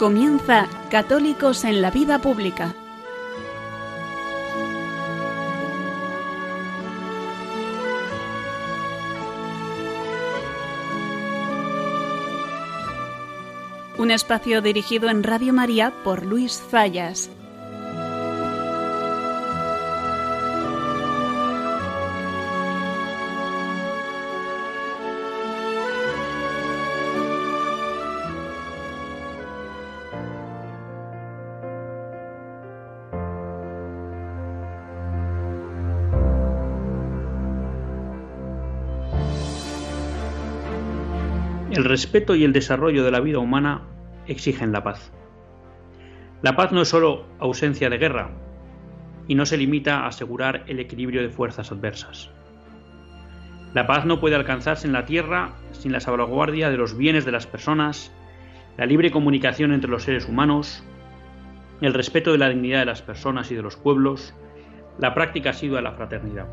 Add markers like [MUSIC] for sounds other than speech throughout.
Comienza Católicos en la Vida Pública. Un espacio dirigido en Radio María por Luis Zayas. Respeto y el desarrollo de la vida humana exigen la paz. La paz no es solo ausencia de guerra y no se limita a asegurar el equilibrio de fuerzas adversas. La paz no puede alcanzarse en la tierra sin la salvaguardia de los bienes de las personas, la libre comunicación entre los seres humanos, el respeto de la dignidad de las personas y de los pueblos, la práctica asidua de la fraternidad.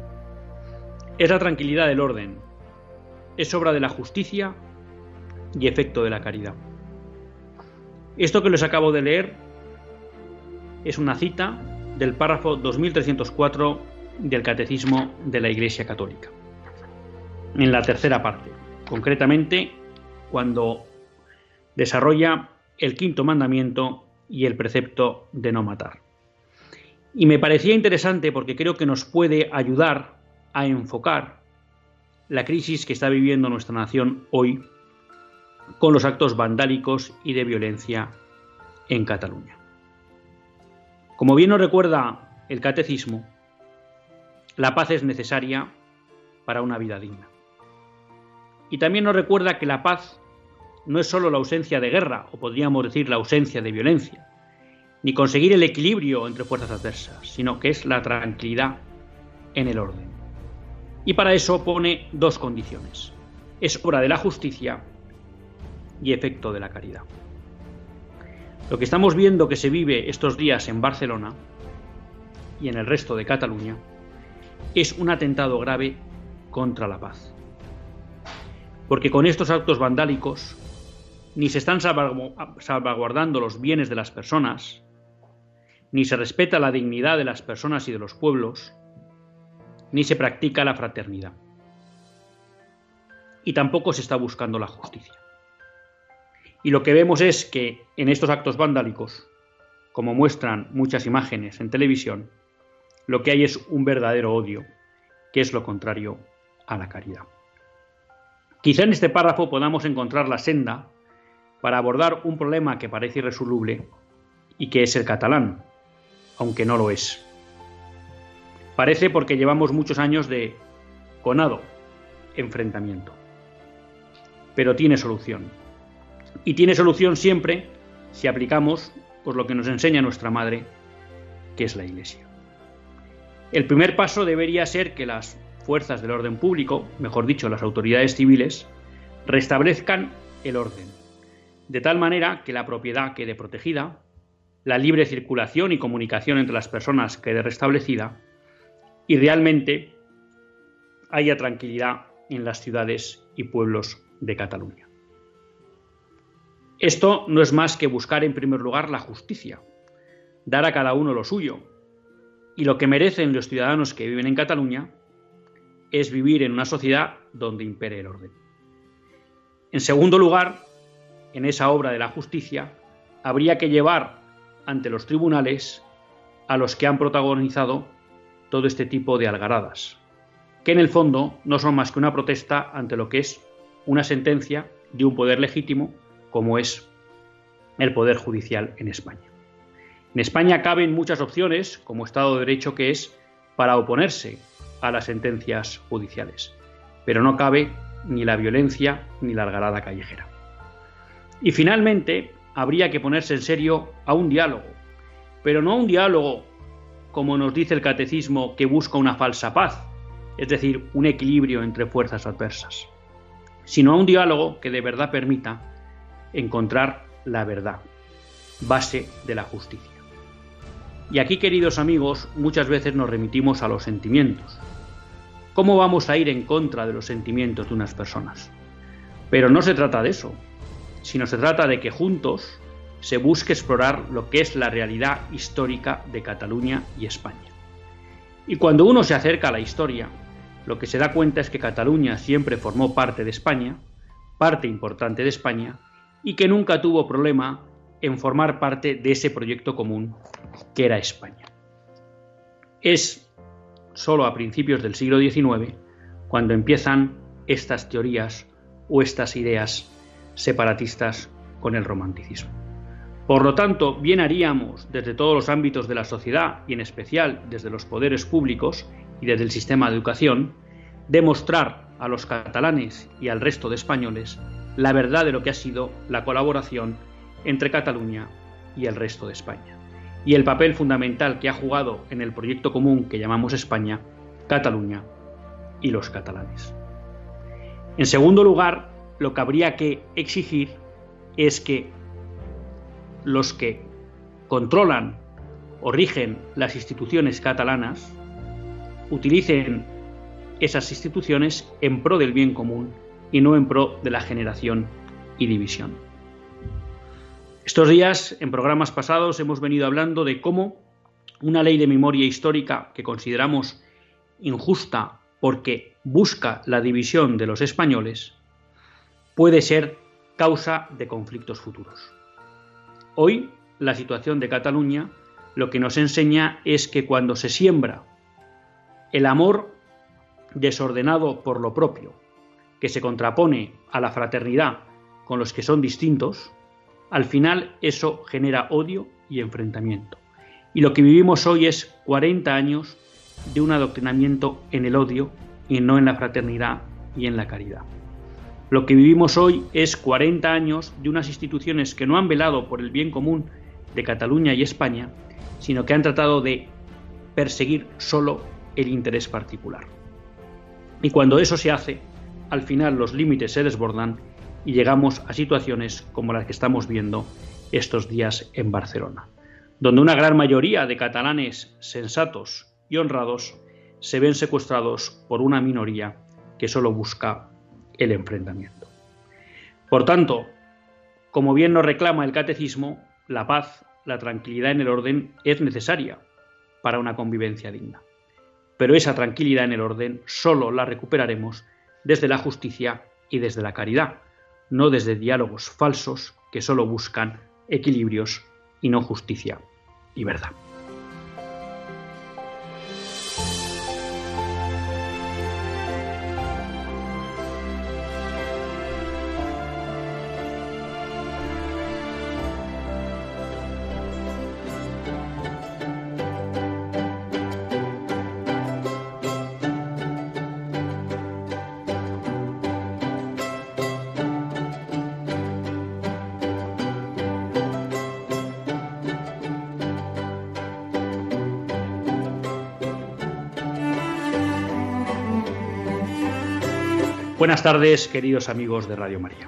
Es la tranquilidad del orden, es obra de la justicia y efecto de la caridad. Esto que les acabo de leer es una cita del párrafo 2304 del Catecismo de la Iglesia Católica. En la tercera parte, concretamente cuando desarrolla el quinto mandamiento y el precepto de no matar. Y me parecía interesante porque creo que nos puede ayudar a enfocar la crisis que está viviendo nuestra nación hoy con los actos vandálicos y de violencia en Cataluña. Como bien nos recuerda el catecismo, la paz es necesaria para una vida digna. Y también nos recuerda que la paz no es solo la ausencia de guerra, o podríamos decir la ausencia de violencia, ni conseguir el equilibrio entre fuerzas adversas, sino que es la tranquilidad en el orden. Y para eso pone dos condiciones. Es obra de la justicia y efecto de la caridad. Lo que estamos viendo que se vive estos días en Barcelona y en el resto de Cataluña es un atentado grave contra la paz. Porque con estos actos vandálicos ni se están salvaguardando los bienes de las personas, ni se respeta la dignidad de las personas y de los pueblos, ni se practica la fraternidad. Y tampoco se está buscando la justicia. Y lo que vemos es que en estos actos vandálicos, como muestran muchas imágenes en televisión, lo que hay es un verdadero odio, que es lo contrario a la caridad. Quizá en este párrafo podamos encontrar la senda para abordar un problema que parece irresoluble y que es el catalán, aunque no lo es. Parece porque llevamos muchos años de conado enfrentamiento. Pero tiene solución y tiene solución siempre si aplicamos por lo que nos enseña nuestra madre, que es la Iglesia. El primer paso debería ser que las fuerzas del orden público, mejor dicho, las autoridades civiles, restablezcan el orden, de tal manera que la propiedad quede protegida, la libre circulación y comunicación entre las personas quede restablecida y realmente haya tranquilidad en las ciudades y pueblos de Cataluña. Esto no es más que buscar en primer lugar la justicia, dar a cada uno lo suyo, y lo que merecen los ciudadanos que viven en Cataluña es vivir en una sociedad donde impere el orden. En segundo lugar, en esa obra de la justicia, habría que llevar ante los tribunales a los que han protagonizado todo este tipo de algaradas, que en el fondo no son más que una protesta ante lo que es una sentencia de un poder legítimo como es el Poder Judicial en España. En España caben muchas opciones, como Estado de Derecho que es, para oponerse a las sentencias judiciales, pero no cabe ni la violencia ni la algarada callejera. Y finalmente, habría que ponerse en serio a un diálogo, pero no a un diálogo, como nos dice el catecismo, que busca una falsa paz, es decir, un equilibrio entre fuerzas adversas, sino a un diálogo que de verdad permita encontrar la verdad, base de la justicia. Y aquí, queridos amigos, muchas veces nos remitimos a los sentimientos. ¿Cómo vamos a ir en contra de los sentimientos de unas personas? Pero no se trata de eso, sino se trata de que juntos se busque explorar lo que es la realidad histórica de Cataluña y España. Y cuando uno se acerca a la historia, lo que se da cuenta es que Cataluña siempre formó parte de España, parte importante de España, y que nunca tuvo problema en formar parte de ese proyecto común que era España. Es solo a principios del siglo XIX cuando empiezan estas teorías o estas ideas separatistas con el romanticismo. Por lo tanto, bien haríamos desde todos los ámbitos de la sociedad y en especial desde los poderes públicos y desde el sistema de educación, demostrar a los catalanes y al resto de españoles la verdad de lo que ha sido la colaboración entre Cataluña y el resto de España, y el papel fundamental que ha jugado en el proyecto común que llamamos España, Cataluña y los catalanes. En segundo lugar, lo que habría que exigir es que los que controlan o rigen las instituciones catalanas utilicen esas instituciones en pro del bien común y no en pro de la generación y división. Estos días, en programas pasados, hemos venido hablando de cómo una ley de memoria histórica que consideramos injusta porque busca la división de los españoles, puede ser causa de conflictos futuros. Hoy, la situación de Cataluña lo que nos enseña es que cuando se siembra el amor desordenado por lo propio, que se contrapone a la fraternidad con los que son distintos, al final eso genera odio y enfrentamiento. Y lo que vivimos hoy es 40 años de un adoctrinamiento en el odio y no en la fraternidad y en la caridad. Lo que vivimos hoy es 40 años de unas instituciones que no han velado por el bien común de Cataluña y España, sino que han tratado de perseguir solo el interés particular. Y cuando eso se hace, al final los límites se desbordan y llegamos a situaciones como las que estamos viendo estos días en Barcelona, donde una gran mayoría de catalanes sensatos y honrados se ven secuestrados por una minoría que solo busca el enfrentamiento. Por tanto, como bien nos reclama el catecismo, la paz, la tranquilidad en el orden es necesaria para una convivencia digna. Pero esa tranquilidad en el orden solo la recuperaremos desde la justicia y desde la caridad, no desde diálogos falsos que solo buscan equilibrios y no justicia y verdad. Buenas tardes, queridos amigos de Radio María.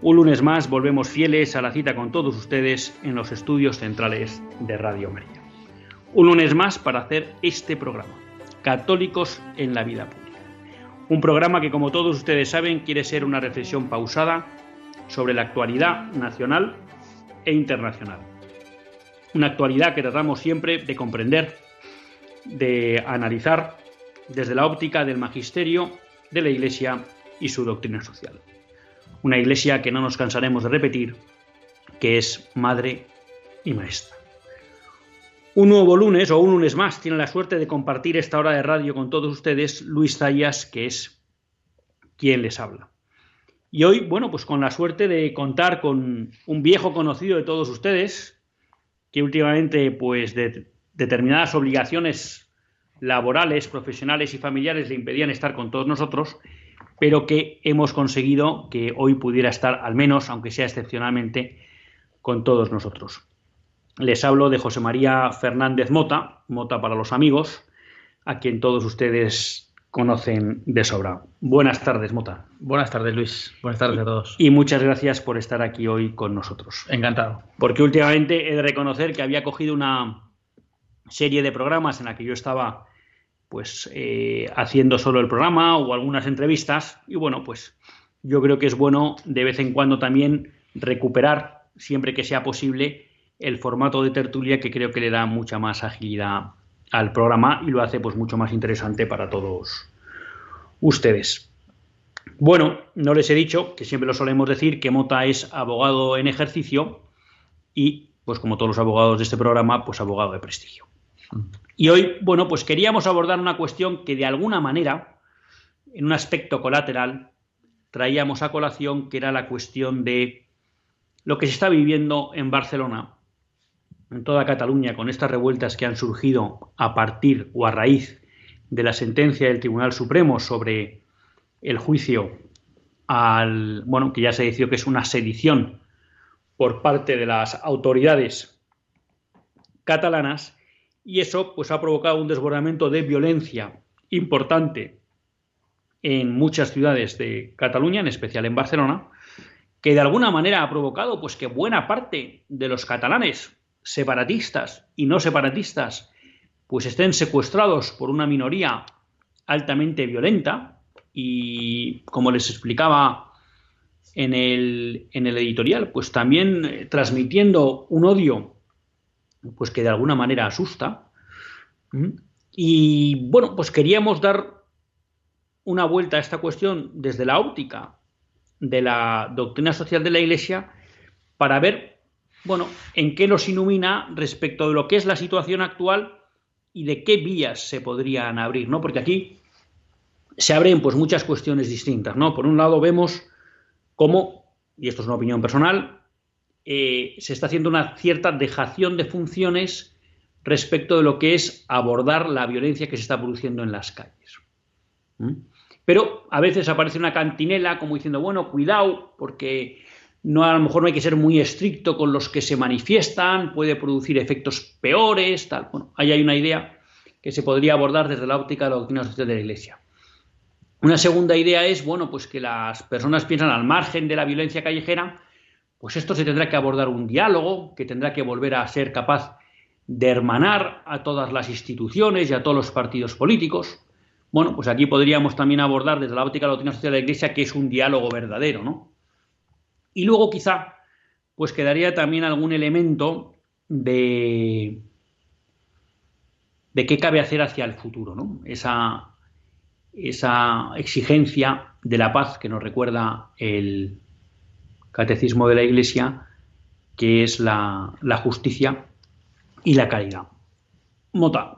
Un lunes más volvemos fieles a la cita con todos ustedes en los estudios centrales de Radio María. Un lunes más para hacer este programa, Católicos en la Vida Pública. Un programa que, como todos ustedes saben, quiere ser una reflexión pausada sobre la actualidad nacional e internacional. Una actualidad que tratamos siempre de comprender, de analizar desde la óptica del magisterio de la Iglesia y su doctrina social. Una Iglesia que no nos cansaremos de repetir, que es madre y maestra. Un nuevo lunes o un lunes más tiene la suerte de compartir esta hora de radio con todos ustedes Luis Zayas, que es quien les habla. Y hoy, bueno, pues con la suerte de contar con un viejo conocido de todos ustedes, que últimamente, pues de determinadas obligaciones laborales, profesionales y familiares le impedían estar con todos nosotros, pero que hemos conseguido que hoy pudiera estar, al menos, aunque sea excepcionalmente, con todos nosotros. Les hablo de José María Fernández Mota, Mota para los amigos, a quien todos ustedes conocen de sobra. Buenas tardes, Mota. Buenas tardes, Luis. Buenas tardes a todos. Y muchas gracias por estar aquí hoy con nosotros. Encantado. Porque últimamente he de reconocer que había cogido una serie de programas en la que yo estaba pues eh, haciendo solo el programa o algunas entrevistas y bueno, pues yo creo que es bueno de vez en cuando también recuperar siempre que sea posible, el formato de tertulia que creo que le da mucha más agilidad al programa y lo hace pues mucho más interesante para todos ustedes. Bueno, no les he dicho, que siempre lo solemos decir, que Mota es abogado en ejercicio y, pues como todos los abogados de este programa, pues abogado de prestigio. Y hoy, bueno, pues queríamos abordar una cuestión que de alguna manera, en un aspecto colateral, traíamos a colación, que era la cuestión de lo que se está viviendo en Barcelona, en toda Cataluña, con estas revueltas que han surgido a partir o a raíz de la sentencia del Tribunal Supremo sobre el juicio al, bueno, que ya se decidió que es una sedición por parte de las autoridades catalanas y eso pues ha provocado un desbordamiento de violencia importante en muchas ciudades de Cataluña, en especial en Barcelona, que de alguna manera ha provocado pues que buena parte de los catalanes separatistas y no separatistas pues estén secuestrados por una minoría altamente violenta y como les explicaba en el, en el editorial, pues también eh, transmitiendo un odio pues que de alguna manera asusta. Y bueno, pues queríamos dar una vuelta a esta cuestión desde la óptica de la doctrina social de la Iglesia para ver, bueno, en qué nos ilumina respecto de lo que es la situación actual y de qué vías se podrían abrir, ¿no? Porque aquí se abren pues muchas cuestiones distintas, ¿no? Por un lado vemos cómo, y esto es una opinión personal, eh, se está haciendo una cierta dejación de funciones respecto de lo que es abordar la violencia que se está produciendo en las calles. Pero a veces aparece una cantinela como diciendo, bueno, cuidado, porque no, a lo mejor no hay que ser muy estricto con los que se manifiestan, puede producir efectos peores, tal. Bueno, ahí hay una idea que se podría abordar desde la óptica de la doctrina social de la Iglesia. Una segunda idea es, bueno, pues que las personas piensan al margen de la violencia callejera, pues esto se tendrá que abordar un diálogo, que tendrá que volver a ser capaz de hermanar a todas las instituciones y a todos los partidos políticos. Bueno, pues aquí podríamos también abordar desde la óptica de social de la Iglesia que es un diálogo verdadero, ¿no? Y luego quizá, pues quedaría también algún elemento de, de qué cabe hacer hacia el futuro, ¿no? Esa, esa exigencia de la paz que nos recuerda el catecismo de la Iglesia, que es la, justicia y la caridad. Mota,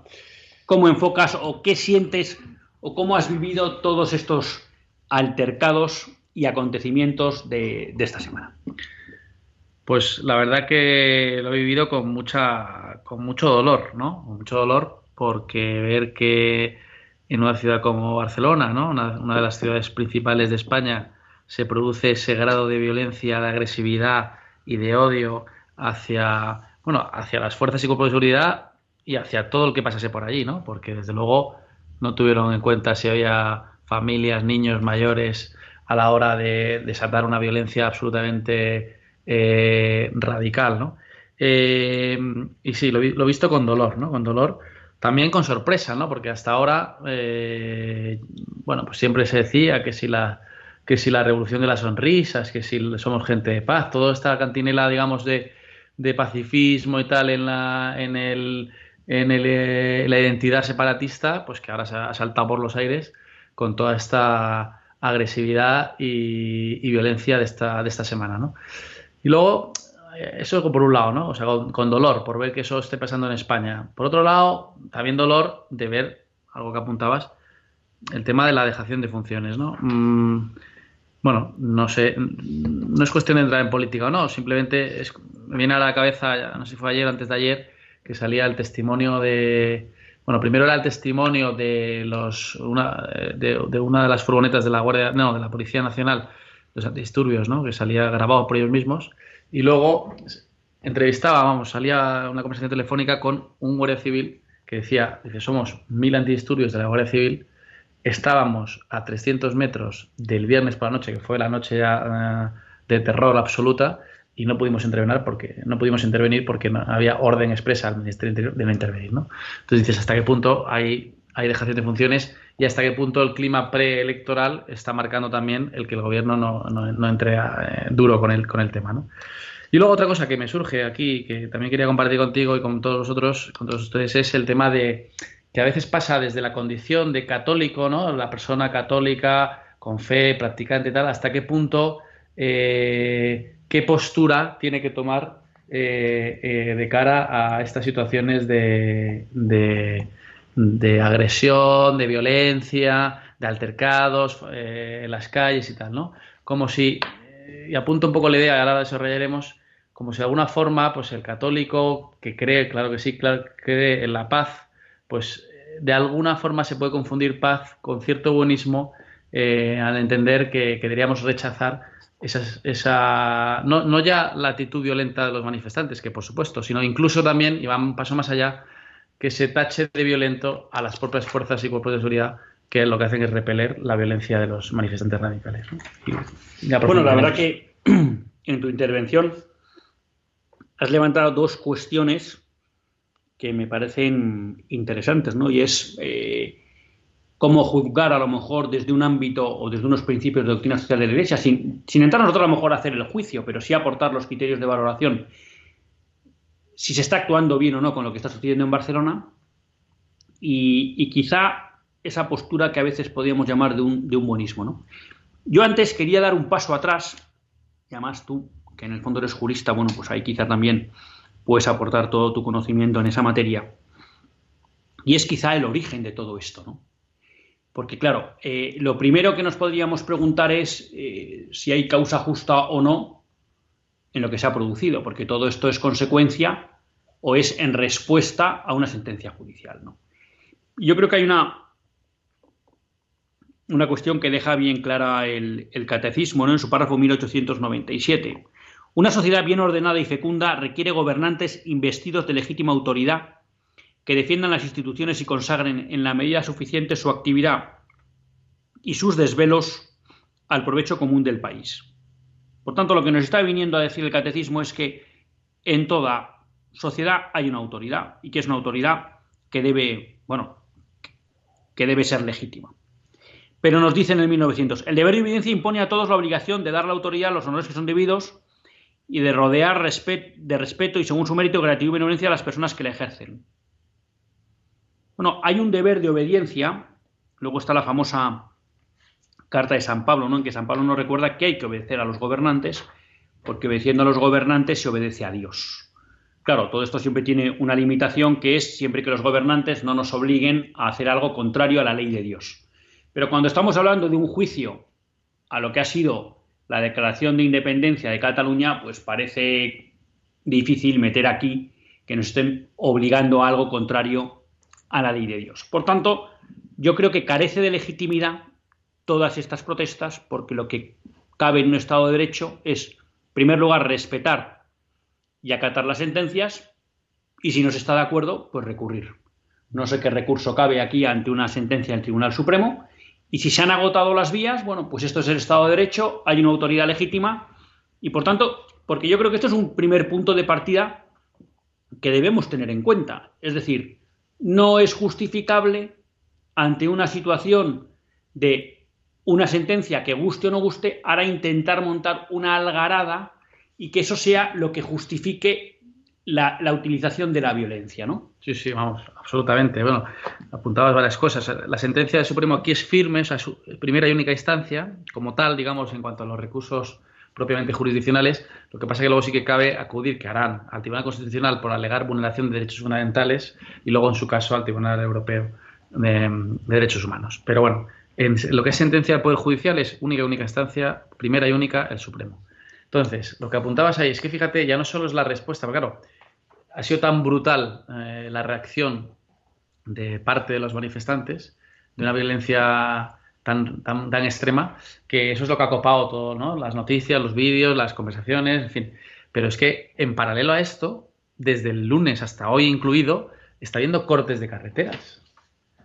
¿cómo enfocas o qué sientes o cómo has vivido todos estos altercados y acontecimientos de, esta semana? Pues la verdad que lo he vivido con mucha, con mucho dolor, ¿no? Con mucho dolor porque ver que en una ciudad como Barcelona, ¿no? Una, de las ciudades principales de España, se produce ese grado de violencia, de agresividad y de odio hacia, bueno, hacia las fuerzas y cuerpos de seguridad y hacia todo el que pasase por allí, ¿no? Porque desde luego no tuvieron en cuenta si había familias, niños, mayores a la hora de desatar una violencia absolutamente eh, radical, ¿no? Eh, y sí, lo, he visto con dolor, ¿no? Con dolor, también con sorpresa, ¿no? Porque hasta ahora, eh, bueno, pues siempre se decía que si la que si la revolución de las sonrisas, que si somos gente de paz, toda esta cantinela, digamos, de, de pacifismo y tal en la, en el, en eh, la identidad separatista, pues que ahora se ha saltado por los aires con toda esta agresividad y, violencia de esta, de esta semana, ¿no? Y luego, eh, eso por un lado, ¿no? O sea, con, dolor por ver que eso esté pasando en España. Por otro lado, también dolor de ver, algo que apuntabas, el tema de la dejación de funciones, ¿no? Mm, bueno, no sé, no es cuestión de entrar en política o no, simplemente es, me viene a la cabeza, no sé si fue ayer antes de ayer, que salía el testimonio de, bueno, primero era el testimonio de los una, de, una de las furgonetas de la Guardia, no, de la Policía Nacional, los antidisturbios, ¿no? Que salía grabado por ellos mismos y luego entrevistaba, vamos, salía una conversación telefónica con un guardia civil que decía, dice, somos mil antidisturbios de la Guardia Civil, estábamos a 300 metros del viernes por la noche, que fue la noche ya, eh, de terror absoluta, y no pudimos intervenir porque no pudimos intervenir porque no había orden expresa al Ministerio Interior de no intervenir, ¿no? Entonces dices hasta qué punto hay, hay dejación de funciones y hasta qué punto el clima preelectoral está marcando también el que el gobierno no, no, entre eh, duro con el, con el tema, ¿no? Y luego otra cosa que me surge aquí, que también quería compartir contigo y con todos vosotros, con todos ustedes, es el tema de que a veces pasa desde la condición de católico, ¿no? La persona católica con fe, practicante y tal, hasta qué punto, eh, qué postura tiene que tomar eh, eh, de cara a estas situaciones de, de, agresión, de violencia, de altercados en las calles y tal, ¿no? Como si, y apunto un poco la idea, ahora la desarrollaremos, como si de alguna forma, pues el católico que cree, claro que sí, claro, cree en la paz, pues de alguna forma se puede confundir paz con cierto buenismo eh, al entender que, deberíamos rechazar esa, no, ya la actitud violenta de los manifestantes, que por supuesto, sino incluso también, y va un paso más allá, que se tache de violento a las propias fuerzas y cuerpos de seguridad que lo que hacen es repeler la violencia de los manifestantes radicales. bueno, la verdad que [CLEARS THROAT] en tu intervención has levantado dos cuestiones que me parecen interesantes, ¿no? Y es eh, cómo juzgar a lo mejor desde un ámbito o desde unos principios de doctrina social de la Iglesia, sin, sin entrar nosotros a lo mejor a hacer el juicio, pero sí aportar los criterios de valoración, si se está actuando bien o no con lo que está sucediendo en Barcelona, y, quizá esa postura que a veces podríamos llamar de un, de un buenismo, ¿no? Yo antes quería dar un paso atrás, y además tú, que en el fondo eres jurista, bueno, pues ahí quizá también puedes aportar todo tu conocimiento en esa materia. Y es quizá el origen de todo esto, ¿no? Porque claro, eh, lo primero que nos podríamos preguntar es eh, si hay causa justa o no en lo que se ha producido, porque todo esto es consecuencia o es en respuesta a una sentencia judicial, ¿no? Yo creo que hay una, una cuestión que deja bien clara el, el catecismo ¿no? en su párrafo 1897. Una sociedad bien ordenada y fecunda requiere gobernantes investidos de legítima autoridad que defiendan las instituciones y consagren en la medida suficiente su actividad y sus desvelos al provecho común del país. Por tanto, lo que nos está viniendo a decir el catecismo es que en toda sociedad hay una autoridad y que es una autoridad que debe, bueno, que debe ser legítima. Pero nos dice en el 1900, el deber de evidencia impone a todos la obligación de dar la autoridad a los honores que son debidos y de rodear de respeto y según su mérito, gratitud y benevolencia a las personas que la ejercen. Bueno, hay un deber de obediencia, luego está la famosa carta de San Pablo, ¿no? en que San Pablo nos recuerda que hay que obedecer a los gobernantes, porque obedeciendo a los gobernantes se obedece a Dios. Claro, todo esto siempre tiene una limitación que es siempre que los gobernantes no nos obliguen a hacer algo contrario a la ley de Dios. Pero cuando estamos hablando de un juicio a lo que ha sido la declaración de independencia de Cataluña, pues parece difícil meter aquí que nos estén obligando a algo contrario a la ley de Dios. Por tanto, yo creo que carece de legitimidad todas estas protestas porque lo que cabe en un Estado de Derecho es, en primer lugar, respetar y acatar las sentencias y si no se está de acuerdo, pues recurrir. No sé qué recurso cabe aquí ante una sentencia del Tribunal Supremo y si se han agotado las vías, bueno, pues esto es el Estado de Derecho, hay una autoridad legítima y por tanto, porque yo creo que esto es un primer punto de partida que debemos tener en cuenta. Es decir, no es justificable ante una situación de una sentencia que guste o no guste, ahora intentar montar una algarada y que eso sea lo que justifique la, utilización de la violencia, ¿no? Sí, sí, vamos, absolutamente. Bueno, apuntabas varias cosas. La sentencia del Supremo aquí es firme, o sea, su primera y única instancia, como tal, digamos, en cuanto a los recursos propiamente jurisdiccionales. Lo que pasa es que luego sí que cabe acudir, que harán al Tribunal Constitucional por alegar vulneración de derechos fundamentales y luego, en su caso, al Tribunal Europeo de, Derechos Humanos. Pero bueno, en lo que es sentencia del Poder Judicial es única y única instancia, primera y única, el Supremo. Entonces, lo que apuntabas ahí es que fíjate, ya no solo es la respuesta, porque claro, ha sido tan brutal eh, la reacción de parte de los manifestantes, de una violencia tan, tan, tan, extrema, que eso es lo que ha copado todo, ¿no? Las noticias, los vídeos, las conversaciones, en fin. Pero es que en paralelo a esto, desde el lunes hasta hoy incluido, está habiendo cortes de carreteras.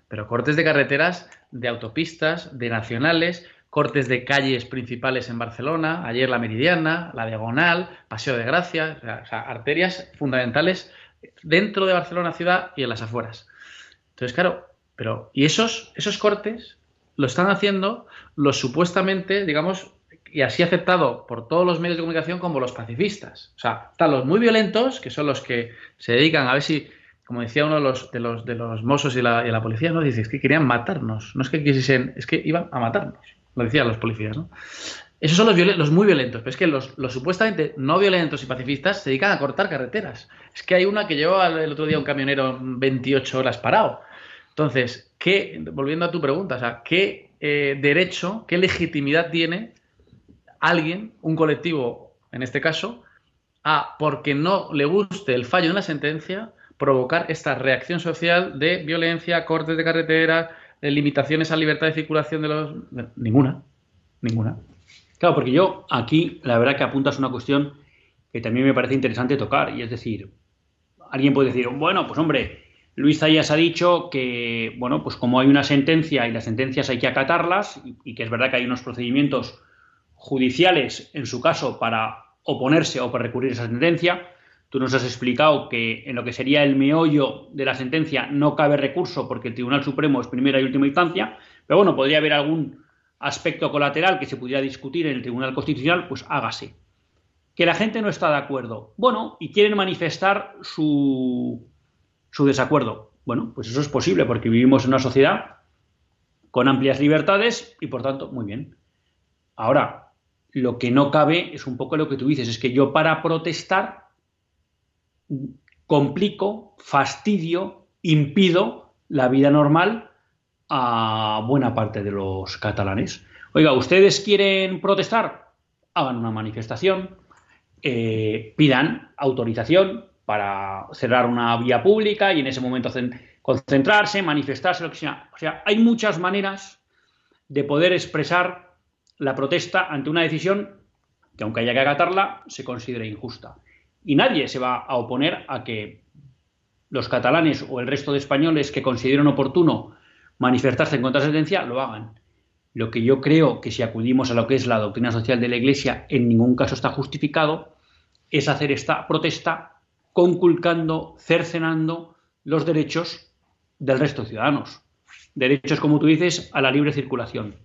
Pero cortes de carreteras de autopistas, de nacionales, cortes de calles principales en Barcelona, ayer la Meridiana, la Diagonal, Paseo de Gracia, o sea, arterias fundamentales dentro de Barcelona ciudad y en las afueras. Entonces, claro, pero y esos esos cortes lo están haciendo los supuestamente, digamos, y así aceptado por todos los medios de comunicación como los pacifistas. O sea, están los muy violentos, que son los que se dedican a ver si, como decía uno de los, de los, de los mozos y la, y la policía, ¿no? Dice, es que querían matarnos, no es que quisiesen, es que iban a matarnos, lo decían los policías, ¿no? Esos son los, los muy violentos, pero es que los, supuestamente no violentos y pacifistas se dedican a cortar carreteras. Es que hay una que llevó el otro día un camionero 28 horas parado. Entonces, ¿qué, volviendo a tu pregunta, o sea, ¿qué eh, derecho, qué legitimidad tiene alguien, un colectivo en este caso, a, porque no le guste el fallo en la sentencia, provocar esta reacción social de violencia, cortes de carretera, de limitaciones a libertad de circulación de los... Ninguna, ninguna. Claro, porque yo aquí la verdad que apuntas una cuestión que también me parece interesante tocar, y es decir, alguien puede decir, bueno, pues hombre, Luis Zayas ha dicho que, bueno, pues como hay una sentencia y las sentencias hay que acatarlas, y, que es verdad que hay unos procedimientos judiciales, en su caso, para oponerse o para recurrir a esa sentencia, tú nos has explicado que en lo que sería el meollo de la sentencia no cabe recurso porque el Tribunal Supremo es primera y última instancia, pero bueno, podría haber algún aspecto colateral que se pudiera discutir en el Tribunal Constitucional, pues hágase. Que la gente no está de acuerdo. Bueno, y quieren manifestar su, su desacuerdo. Bueno, pues eso es posible porque vivimos en una sociedad con amplias libertades y por tanto, muy bien. Ahora, lo que no cabe es un poco lo que tú dices, es que yo para protestar complico, fastidio, impido la vida normal a buena parte de los catalanes. Oiga, ¿ustedes quieren protestar? Hagan una manifestación, eh, pidan autorización para cerrar una vía pública y en ese momento concentrarse, manifestarse, lo que sea. O sea, hay muchas maneras de poder expresar la protesta ante una decisión que, aunque haya que acatarla, se considere injusta. Y nadie se va a oponer a que los catalanes o el resto de españoles que consideren oportuno manifestarse en contra de la sentencia, lo hagan. Lo que yo creo que si acudimos a lo que es la doctrina social de la Iglesia, en ningún caso está justificado, es hacer esta protesta conculcando, cercenando los derechos del resto de ciudadanos. Derechos, como tú dices, a la libre circulación.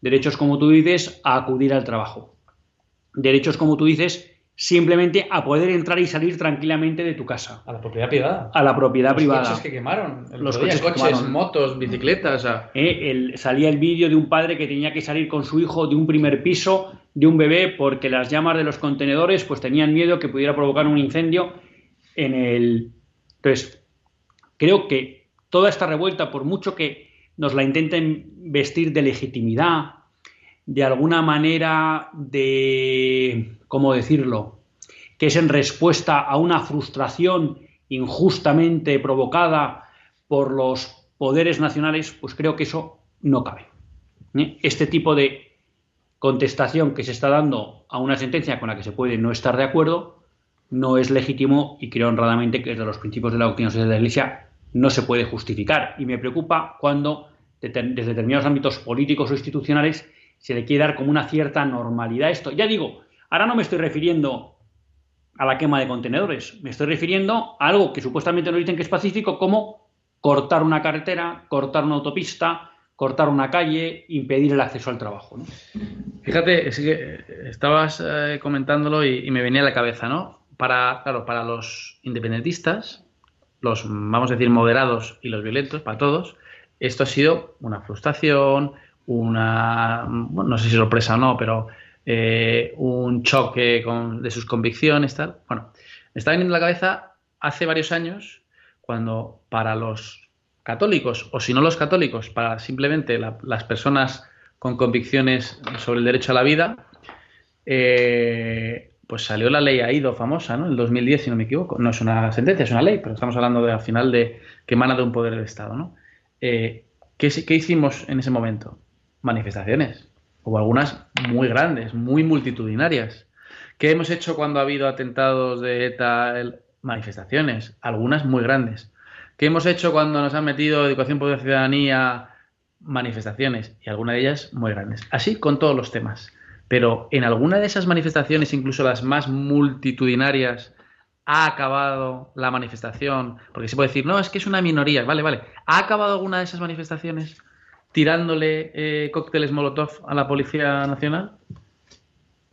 Derechos, como tú dices, a acudir al trabajo. Derechos, como tú dices, simplemente a poder entrar y salir tranquilamente de tu casa. A la propiedad privada. A la propiedad los privada. Coches que quemaron. los coches, coches motos, bicicletas. Eh, salía el vídeo de un padre que tenía que salir con su hijo de un primer piso de un bebé porque las llamas de los contenedores pues tenían miedo que pudiera provocar un incendio en el. Entonces, creo que toda esta revuelta, por mucho que nos la intenten vestir de legitimidad, de alguna manera de, ¿cómo decirlo?, que es en respuesta a una frustración injustamente provocada por los poderes nacionales, pues creo que eso no cabe. ¿eh? Este tipo de contestación que se está dando a una sentencia con la que se puede no estar de acuerdo no es legítimo y creo honradamente que desde los principios de la doctrina social de la Iglesia no se puede justificar. Y me preocupa cuando desde determinados ámbitos políticos o institucionales se le quiere dar como una cierta normalidad a esto. Ya digo, ahora no me estoy refiriendo a la quema de contenedores, me estoy refiriendo a algo que supuestamente nos dicen que es pacífico, como cortar una carretera, cortar una autopista, cortar una calle, impedir el acceso al trabajo. Fíjate, es que estabas eh, comentándolo y, me venía a la cabeza, ¿no? Para, claro, para los independentistas, los, vamos a decir, moderados y los violentos, para todos, esto ha sido una frustración, una, no sé si sorpresa o no, pero eh, un choque de sus convicciones, tal. Bueno, me está viniendo la cabeza hace varios años cuando para los católicos, o si no los católicos, para simplemente las personas con convicciones sobre el derecho a la vida, eh, pues salió la ley AIDO famosa, ¿no? En el 2010, si no me equivoco. No es una sentencia, es una ley, pero estamos hablando de, al final de que emana de un poder del Estado, ¿no? Eh, ¿qué, ¿Qué hicimos en ese momento? Manifestaciones, o algunas muy grandes, muy multitudinarias. ¿Qué hemos hecho cuando ha habido atentados de ETA? Manifestaciones, algunas muy grandes. ¿Qué hemos hecho cuando nos han metido educación por la ciudadanía? Manifestaciones, y algunas de ellas muy grandes. Así con todos los temas. Pero en alguna de esas manifestaciones, incluso las más multitudinarias, ha acabado la manifestación, porque se puede decir, no, es que es una minoría, vale, vale, ¿ha acabado alguna de esas manifestaciones tirándole eh, cócteles Molotov a la Policía Nacional?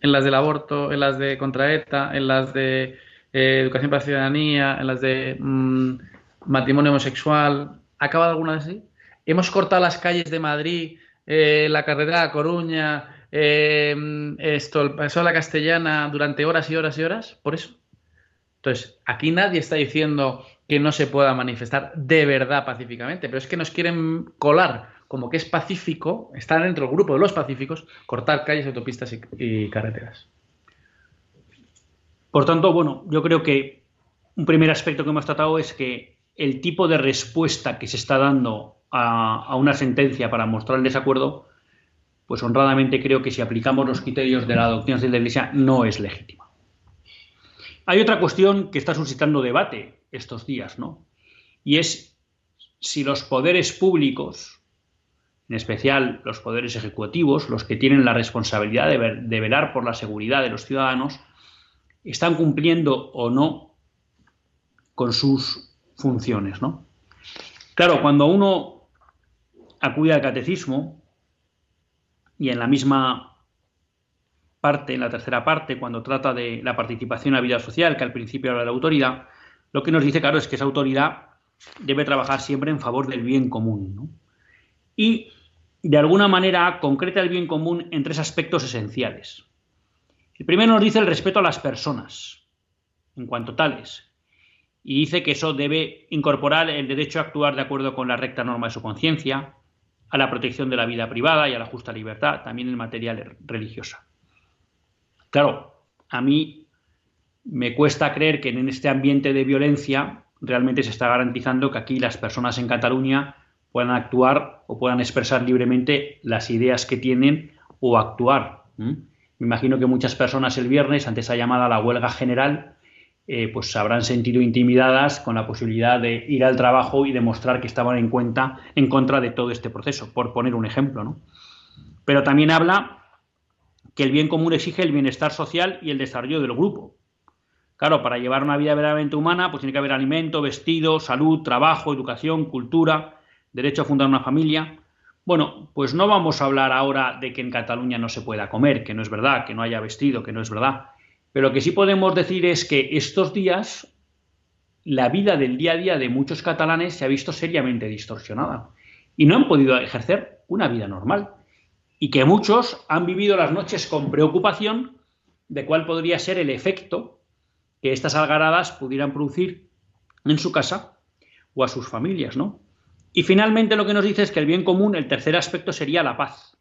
en las del aborto, en las de contra ETA, en las de eh, educación para la ciudadanía, en las de mm, matrimonio homosexual. ¿Ha acabado alguna de así? Hemos cortado las calles de Madrid, eh, la carretera de Coruña, eh, esto, el paso de la castellana durante horas y horas y horas, por eso. Entonces, aquí nadie está diciendo que no se pueda manifestar de verdad pacíficamente, pero es que nos quieren colar como que es pacífico, estar dentro del grupo de los pacíficos, cortar calles, autopistas y, carreteras. Por tanto, bueno, yo creo que un primer aspecto que hemos tratado es que el tipo de respuesta que se está dando a, a, una sentencia para mostrar el desacuerdo, pues honradamente creo que si aplicamos los criterios de la doctrina de la Iglesia no es legítima. Hay otra cuestión que está suscitando debate estos días, ¿no? Y es si los poderes públicos, en especial los poderes ejecutivos, los que tienen la responsabilidad de, velar por la seguridad de los ciudadanos, están cumpliendo o no con sus funciones, ¿no? Claro, cuando uno acude al catecismo y en la misma parte, en la tercera parte, cuando trata de la participación en la vida social, que al principio habla de la autoridad, lo que nos dice, claro, es que esa autoridad debe trabajar siempre en favor del bien común. Y, de alguna manera, concreta el bien común en tres aspectos esenciales. El primero nos dice el respeto a las personas, en cuanto tales, y dice que eso debe incorporar el derecho a actuar de acuerdo con la recta norma de su conciencia, a la protección de la vida privada y a la justa libertad, también en materia religiosa. Claro, a mí me cuesta creer que en este ambiente de violencia realmente se está garantizando que aquí las personas en Cataluña puedan actuar o puedan expresar libremente las ideas que tienen o actuar. Me imagino que muchas personas el viernes, ante esa llamada a la huelga general, eh, pues se habrán sentido intimidadas con la posibilidad de ir al trabajo y demostrar que estaban en cuenta en contra de todo este proceso, por poner un ejemplo. ¿no? Pero también habla que el bien común exige el bienestar social y el desarrollo del grupo. Claro, para llevar una vida verdaderamente humana, pues tiene que haber alimento, vestido, salud, trabajo, educación, cultura, derecho a fundar una familia. Bueno, pues no vamos a hablar ahora de que en Cataluña no se pueda comer, que no es verdad, que no haya vestido, que no es verdad. Pero lo que sí podemos decir es que estos días la vida del día a día de muchos catalanes se ha visto seriamente distorsionada y no han podido ejercer una vida normal y que muchos han vivido las noches con preocupación de cuál podría ser el efecto que estas algaradas pudieran producir en su casa o a sus familias, ¿no? Y finalmente lo que nos dice es que el bien común, el tercer aspecto sería la paz,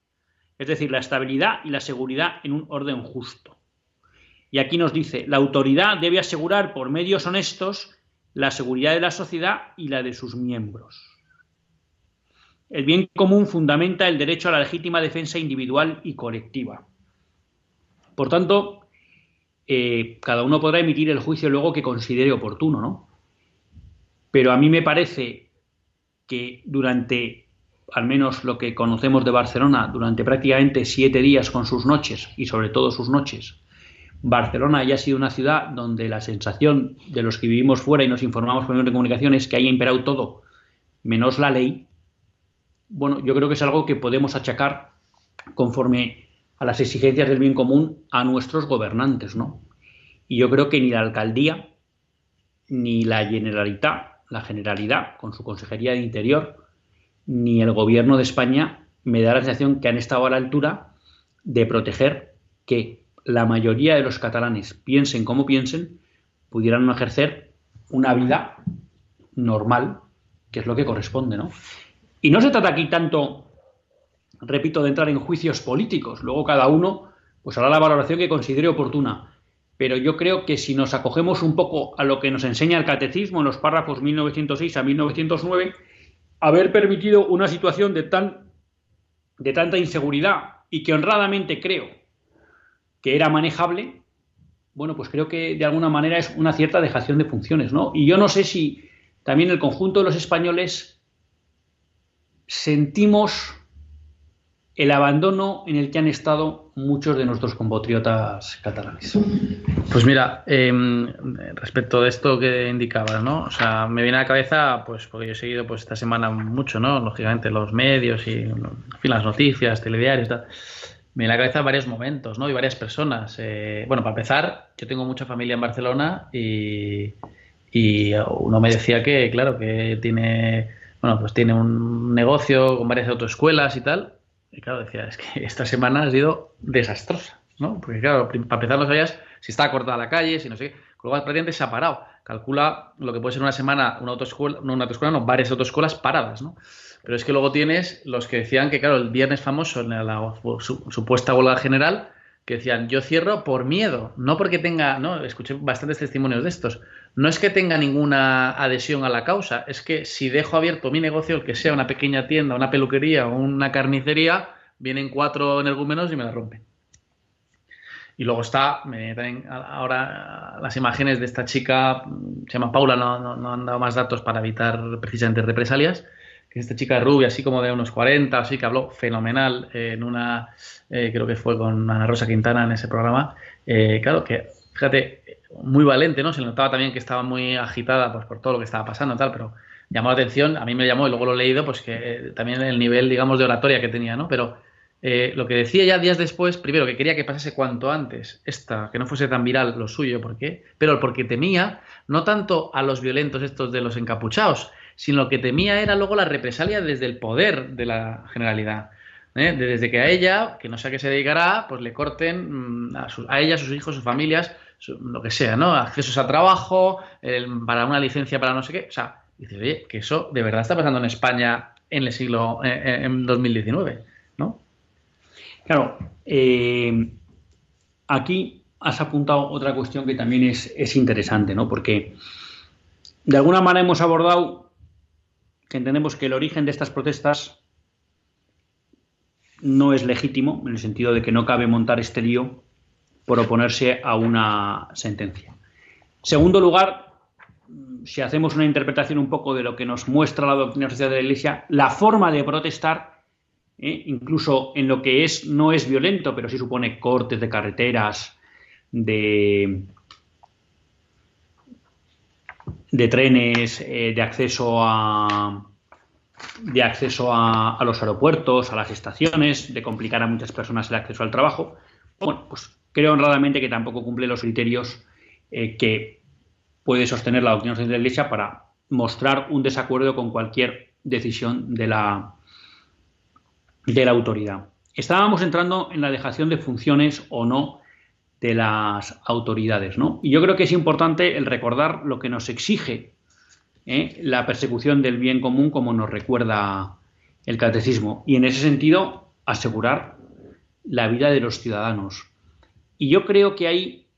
es decir, la estabilidad y la seguridad en un orden justo. Y aquí nos dice, la autoridad debe asegurar por medios honestos la seguridad de la sociedad y la de sus miembros. El bien común fundamenta el derecho a la legítima defensa individual y colectiva. Por tanto, eh, cada uno podrá emitir el juicio luego que considere oportuno, ¿no? Pero a mí me parece que durante, al menos lo que conocemos de Barcelona, durante prácticamente siete días con sus noches, y sobre todo sus noches, Barcelona haya sido una ciudad donde la sensación de los que vivimos fuera y nos informamos por medios de comunicación es que haya imperado todo, menos la ley, bueno, yo creo que es algo que podemos achacar conforme a las exigencias del bien común a nuestros gobernantes, ¿no? Y yo creo que ni la alcaldía ni la generalidad, la generalidad con su consejería de interior, ni el gobierno de España me da la sensación que han estado a la altura de proteger que la mayoría de los catalanes piensen como piensen, pudieran ejercer una vida normal, que es lo que corresponde, ¿no? Y no se trata aquí tanto, repito, de entrar en juicios políticos. Luego cada uno pues hará la valoración que considere oportuna. Pero yo creo que si nos acogemos un poco a lo que nos enseña el catecismo en los párrafos 1906 a 1909, haber permitido una situación de, tan, de tanta inseguridad y que honradamente creo que era manejable, bueno, pues creo que de alguna manera es una cierta dejación de funciones, ¿no? Y yo no sé si también el conjunto de los españoles sentimos el abandono en el que han estado muchos de nuestros compatriotas catalanes. Pues mira, em, respecto de esto que indicabas, ¿no? O sea, me viene a la cabeza, pues, porque yo he seguido pues esta semana mucho, ¿no? Lógicamente los medios y las noticias, telediarios, tal. me viene a la cabeza varios momentos, ¿no? Y varias personas. Eh, bueno, para empezar, yo tengo mucha familia en Barcelona y, y uno me decía que, claro, que tiene, bueno, pues tiene un negocio con varias autoescuelas y tal. Y claro, decía, es que esta semana ha sido desastrosa, ¿no? Porque claro, para empezar no sabías si estaba cortada la calle, si no sé qué. Con lo prácticamente se ha parado. Calcula lo que puede ser una semana una autoescuela, no una autoescuela, no, varias autoescuelas paradas, ¿no? Pero es que luego tienes los que decían que, claro, el viernes famoso, en la supuesta huelga general, que decían, yo cierro por miedo, no porque tenga, no, escuché bastantes testimonios de estos, no es que tenga ninguna adhesión a la causa, es que si dejo abierto mi negocio, el que sea una pequeña tienda, una peluquería o una carnicería, vienen cuatro energúmenos y me la rompen. Y luego está, me también ahora las imágenes de esta chica, se llama Paula, no, han dado más datos para evitar precisamente represalias, que esta chica rubia, así como de unos 40, así que habló fenomenal en una, eh, creo que fue con Ana Rosa Quintana en ese programa. Eh, claro, que fíjate, muy valente, ¿no? Se notaba también que estaba muy agitada pues, por todo lo que estaba pasando tal, pero llamó la atención, a mí me llamó y luego lo he leído, pues que también el nivel, digamos, de oratoria que tenía, ¿no? Pero lo que decía ya días después, primero que quería que pasase cuanto antes esta, que no fuese tan viral lo suyo, ¿por qué? Pero porque temía no tanto a los violentos estos de los encapuchados, sino lo que temía era luego la represalia desde el poder de la generalidad. ¿eh? Desde que a ella, que no sé a qué se dedicará, pues le corten mm, a, a ella, a sus hijos, sus familias, lo que sea, ¿no? Accesos a trabajo, para una licencia para no sé qué. O sea, dice, oye, que eso de verdad está pasando en España en el siglo, eh, eh, en 2019, ¿no? Claro, aquí has apuntado otra cuestión que también es, es interesante, ¿no? Porque de alguna manera hemos abordado que entendemos que el origen de estas protestas no es legítimo, en el sentido de que no cabe montar este lío por oponerse a una sentencia. Segundo lugar, si hacemos una interpretación un poco de lo que nos muestra la doctrina social de la Iglesia, la forma de protestar, ¿eh? incluso en lo que es no es violento, pero sí supone cortes de carreteras, de trenes, eh, de acceso a de acceso a, los aeropuertos, a las estaciones, de complicar a muchas personas el acceso al trabajo. Bueno, pues creo honradamente que tampoco cumple los criterios eh, que puede sostener la doctrina de la Iglesia para mostrar un desacuerdo con cualquier decisión de la, de la autoridad. Estábamos entrando en la dejación de funciones o no de las autoridades, ¿no? Y yo creo que es importante el recordar lo que nos exige ¿eh? la persecución del bien común, como nos recuerda el catecismo. Y en ese sentido, asegurar la vida de los ciudadanos. Y yo creo que ahí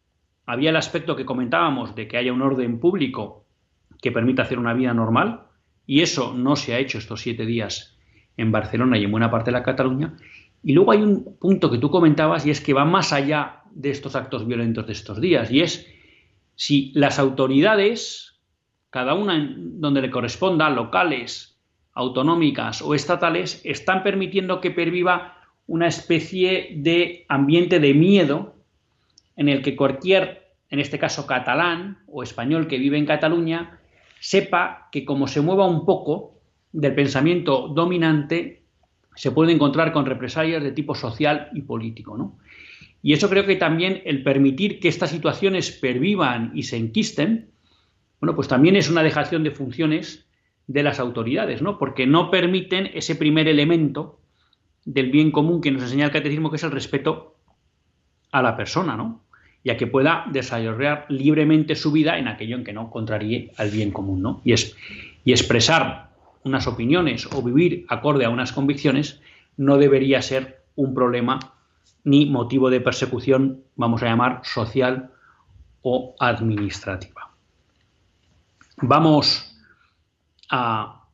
había el aspecto que comentábamos de que haya un orden público que permita hacer una vida normal, y eso no se ha hecho estos siete días en Barcelona y en buena parte de la Cataluña. Y luego hay un punto que tú comentabas y es que va más allá de estos actos violentos de estos días, y es si las autoridades, cada una donde le corresponda, locales, autonómicas o estatales, están permitiendo que perviva una especie de ambiente de miedo en el que cualquier, en este caso catalán o español que vive en Cataluña, sepa que como se mueva un poco del pensamiento dominante, se puede encontrar con represalias de tipo social y político. ¿no? Y eso creo que también el permitir que estas situaciones pervivan y se enquisten, bueno, pues también es una dejación de funciones de las autoridades, ¿no? Porque no permiten ese primer elemento del bien común que nos enseña el catecismo, que es el respeto a la persona, ¿no? Y a que pueda desarrollar libremente su vida en aquello en que no contraríe al bien común, ¿no? Y, es, y expresar unas opiniones o vivir acorde a unas convicciones no debería ser un problema ni motivo de persecución, vamos a llamar, social o administrativa. Vamos a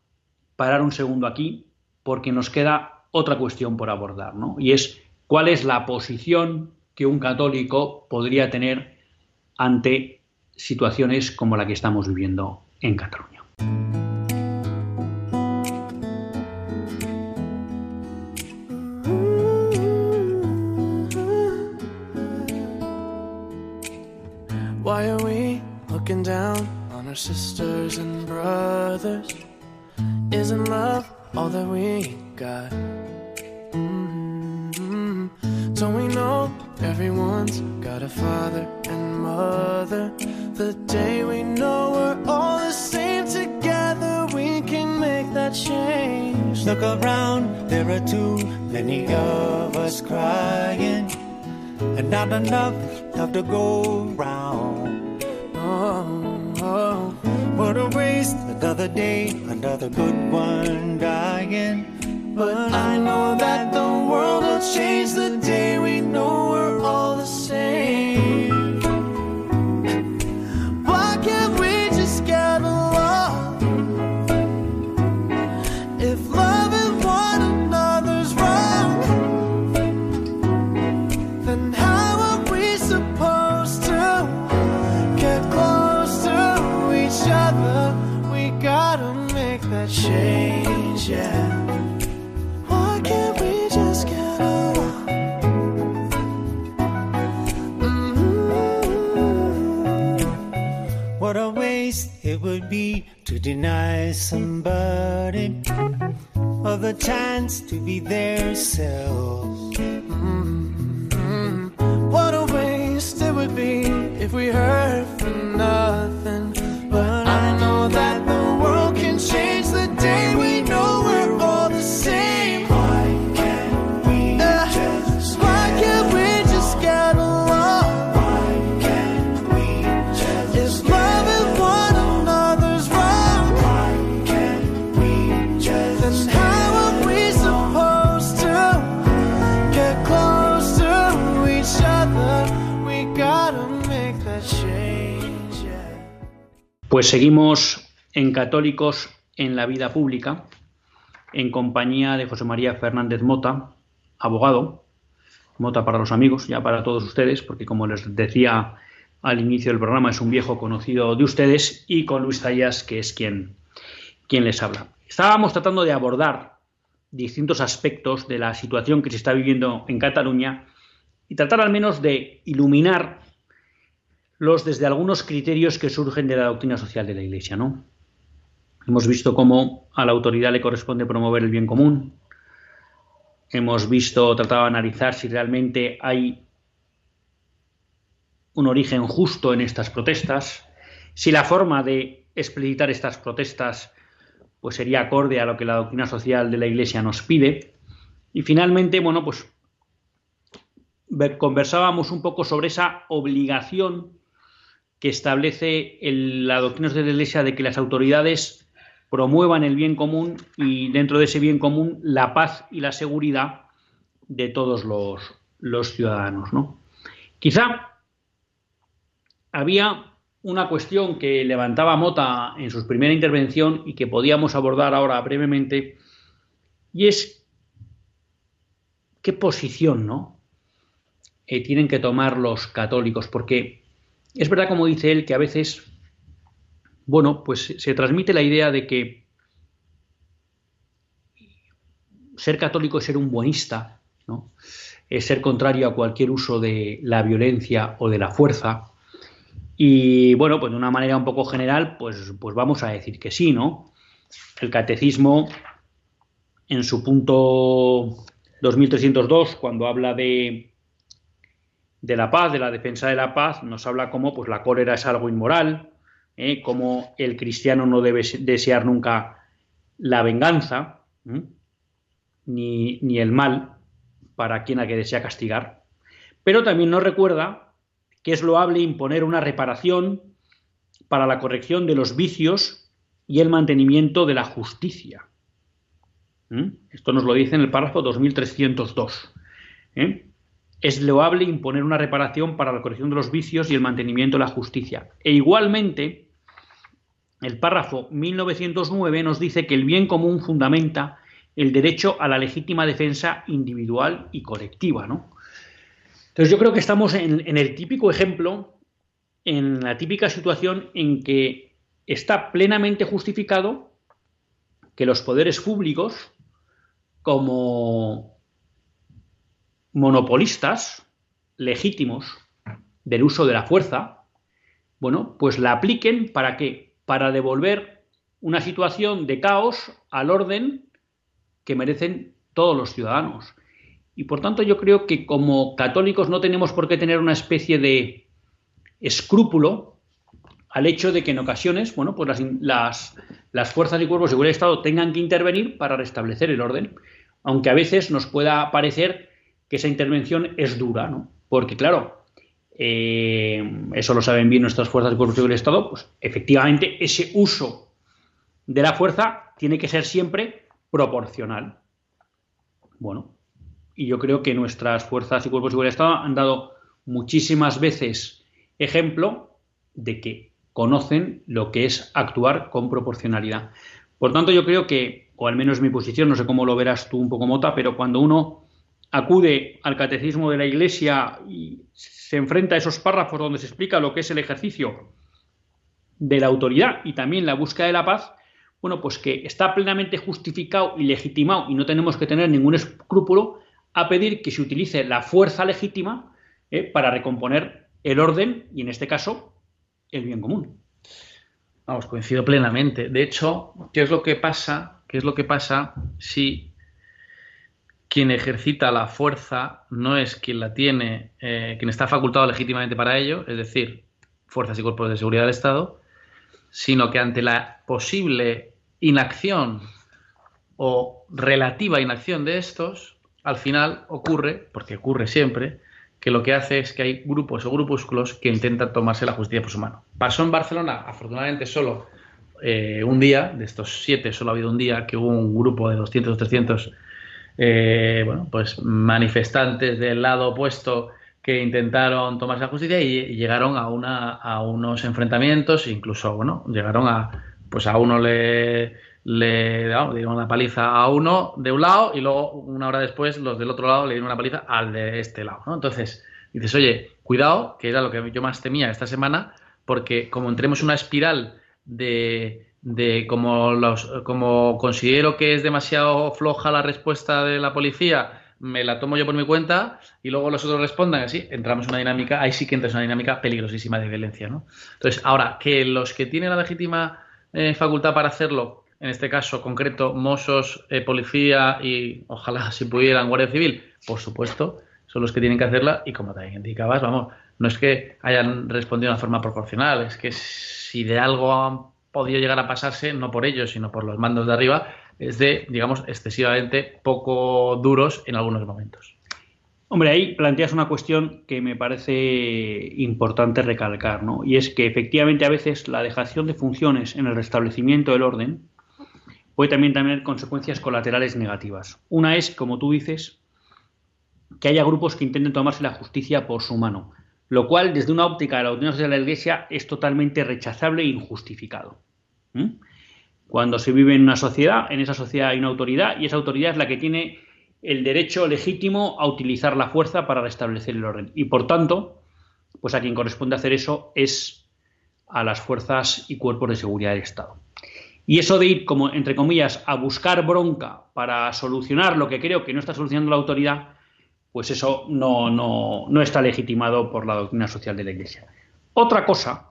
parar un segundo aquí porque nos queda otra cuestión por abordar, ¿no? Y es cuál es la posición que un católico podría tener ante situaciones como la que estamos viviendo en Cataluña. sisters and brothers? Isn't love all that we got? Mm-hmm. Don't we know everyone's got a father and mother? The day we know we're all the same together, we can make that change. Look around, there are too many of us crying, and not enough love to go round. Oh, oh. What a waste, another day, another good one dying. But I know that the world will change the day we know we're all the same. Why can't we just get along? If loving one another's wrong, then how are we supposed to get close to each other? We gotta make that change, yeah. It would be to deny somebody of the chance to be their selves. Mm-hmm. What a waste it would be if we heard from nothing. Pues seguimos en Católicos en la Vida Pública, en compañía de José María Fernández Mota, abogado, Mota para los amigos, ya para todos ustedes, porque como les decía al inicio del programa, es un viejo conocido de ustedes, y con Luis Zayas, que es quien, quien les habla. Estábamos tratando de abordar distintos aspectos de la situación que se está viviendo en Cataluña y tratar al menos de iluminar los desde algunos criterios que surgen de la doctrina social de la Iglesia, ¿no? Hemos visto cómo a la autoridad le corresponde promover el bien común. Hemos visto, tratado de analizar si realmente hay un origen justo en estas protestas, si la forma de explicitar estas protestas pues sería acorde a lo que la doctrina social de la Iglesia nos pide. Y finalmente, bueno, pues ver- conversábamos un poco sobre esa obligación que establece la doctrina de la Iglesia de que las autoridades promuevan el bien común y dentro de ese bien común la paz y la seguridad de todos los, los ciudadanos. ¿no? Quizá había una cuestión que levantaba Mota en su primera intervención y que podíamos abordar ahora brevemente, y es qué posición ¿no? eh, tienen que tomar los católicos, porque es verdad, como dice él, que a veces, bueno, pues se transmite la idea de que ser católico es ser un buenista, ¿no? es ser contrario a cualquier uso de la violencia o de la fuerza. Y bueno, pues de una manera un poco general, pues, pues vamos a decir que sí, ¿no? El catecismo, en su punto 2302, cuando habla de, de la paz, de la defensa de la paz, nos habla como pues, la cólera es algo inmoral, ¿eh? como el cristiano no debe desear nunca la venganza, ni, ni el mal para quien a que desea castigar. Pero también nos recuerda que es loable imponer una reparación para la corrección de los vicios y el mantenimiento de la justicia. Esto nos lo dice en el párrafo 2302. ¿Eh? Es loable imponer una reparación para la corrección de los vicios y el mantenimiento de la justicia. E igualmente, el párrafo 1909 nos dice que el bien común fundamenta el derecho a la legítima defensa individual y colectiva, ¿no? Entonces yo creo que estamos en, en, el típico ejemplo, en la típica situación en que está plenamente justificado que los poderes públicos, como monopolistas legítimos del uso de la fuerza, bueno, pues la apliquen para qué? Para devolver una situación de caos al orden que merecen todos los ciudadanos. Y por tanto yo creo que como católicos no tenemos por qué tener una especie de escrúpulo al hecho de que en ocasiones, bueno, pues las, las, fuerzas y cuerpos de seguridad del Estado tengan que intervenir para restablecer el orden, aunque a veces nos pueda parecer que esa intervención es dura, ¿no? Porque claro, eh, eso lo saben bien nuestras fuerzas de seguridad del Estado, pues efectivamente ese uso de la fuerza tiene que ser siempre proporcional. Bueno, y yo creo que nuestras fuerzas y cuerpos de seguridad del Estado han dado muchísimas veces ejemplo de que conocen lo que es actuar con proporcionalidad. Por tanto, yo creo que, o al menos mi posición, no sé cómo lo verás tú un poco, Mota, pero cuando uno acude al catecismo de la Iglesia y se enfrenta a esos párrafos donde se explica lo que es el ejercicio de la autoridad y también la búsqueda de la paz, bueno, pues que está plenamente justificado y legitimado y no tenemos que tener ningún escrúpulo a pedir que se utilice la fuerza legítima eh, para recomponer el orden y, en este caso, el bien común. Vamos, coincido plenamente. De hecho, ¿qué es lo que pasa? ¿Qué es lo que pasa si quien ejercita la fuerza no es quien la tiene, eh, quien está facultado legítimamente para ello, es decir, fuerzas y cuerpos de seguridad del Estado, sino que ante la posible inacción o relativa inacción de estos, al final ocurre, porque ocurre siempre, que lo que hace es que hay grupos o grupúsculos que intentan tomarse la justicia por su mano. Pasó en Barcelona, afortunadamente solo eh, un día, de estos siete solo ha habido un día que hubo un grupo de 200 o 300 eh, bueno, pues manifestantes del lado opuesto que intentaron tomarse la justicia y, llegaron a, una, a unos enfrentamientos, incluso, bueno, llegaron a, pues a uno le, le dieron una paliza a uno de un lado y luego una hora después los del otro lado le dieron una paliza al de este lado. Entonces dices, oye, cuidado, que era lo que yo más temía esta semana, porque como entremos en una espiral de, de como, los, como considero que es demasiado floja la respuesta de la policía, me la tomo yo por mi cuenta y luego los otros respondan así, entramos en una dinámica, ahí sí que entra en una dinámica peligrosísima de violencia. ¿no? Entonces, ahora, que los que tienen la legítima eh, facultad para hacerlo en este caso concreto, Mossos, eh, policía y ojalá si pudieran Guardia Civil, por supuesto, son los que tienen que hacerla y como también indicabas, vamos, no es que hayan respondido de una forma proporcional, es que si de algo han podido llegar a pasarse, no por ellos, sino por los mandos de arriba, es de, digamos, excesivamente poco duros en algunos momentos. Hombre, ahí planteas una cuestión que me parece importante recalcar, ¿no? Y es que efectivamente a veces la dejación de funciones en el restablecimiento del orden puede también tener consecuencias colaterales negativas. Una es, como tú dices, que haya grupos que intenten tomarse la justicia por su mano, lo cual desde una óptica de la doctrina social de la Iglesia es totalmente rechazable e injustificado. Cuando se vive en una sociedad, en esa sociedad hay una autoridad y esa autoridad es la que tiene el derecho legítimo a utilizar la fuerza para restablecer el orden. Y por tanto, pues a quien corresponde hacer eso es a las fuerzas y cuerpos de seguridad del Estado. Y eso de ir, como entre comillas, a buscar bronca para solucionar lo que creo que no está solucionando la autoridad, pues eso no, no, está legitimado por la doctrina social de la Iglesia. Otra cosa